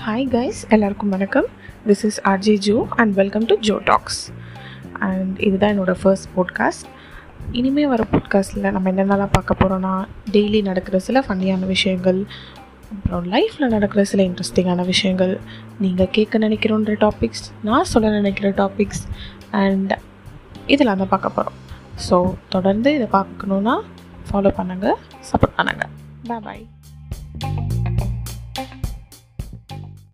Hi guys எல்லாருக்கும் வணக்கம். This is RJ Jo and welcome to Jo talks and இதுதான் என்னோடய ஃபர்ஸ்ட் போட்காஸ்ட் இனிமேல் வர போட்காஸ்ட்டில் நம்ம என்னென்னலாம் பார்க்க போகிறோன்னா டெய்லி நடக்கிற சில ஃபன்னியான விஷயங்கள் அப்புறம் லைஃப்பில் நடக்கிற சில இன்ட்ரெஸ்டிங்கான விஷயங்கள் நீங்கள் கேட்க நினைக்கிறோன்ற டாபிக்ஸ் நான் சொல்ல நினைக்கிற டாபிக்ஸ் அண்ட் இதெல்லாம் தான் பார்க்க போகிறோம் ஸோ தொடர்ந்து இதை பார்க்கணுன்னா ஃபாலோ பண்ணுங்கள் சப்போர்ட் பண்ணுங்கள் பாய் பாய்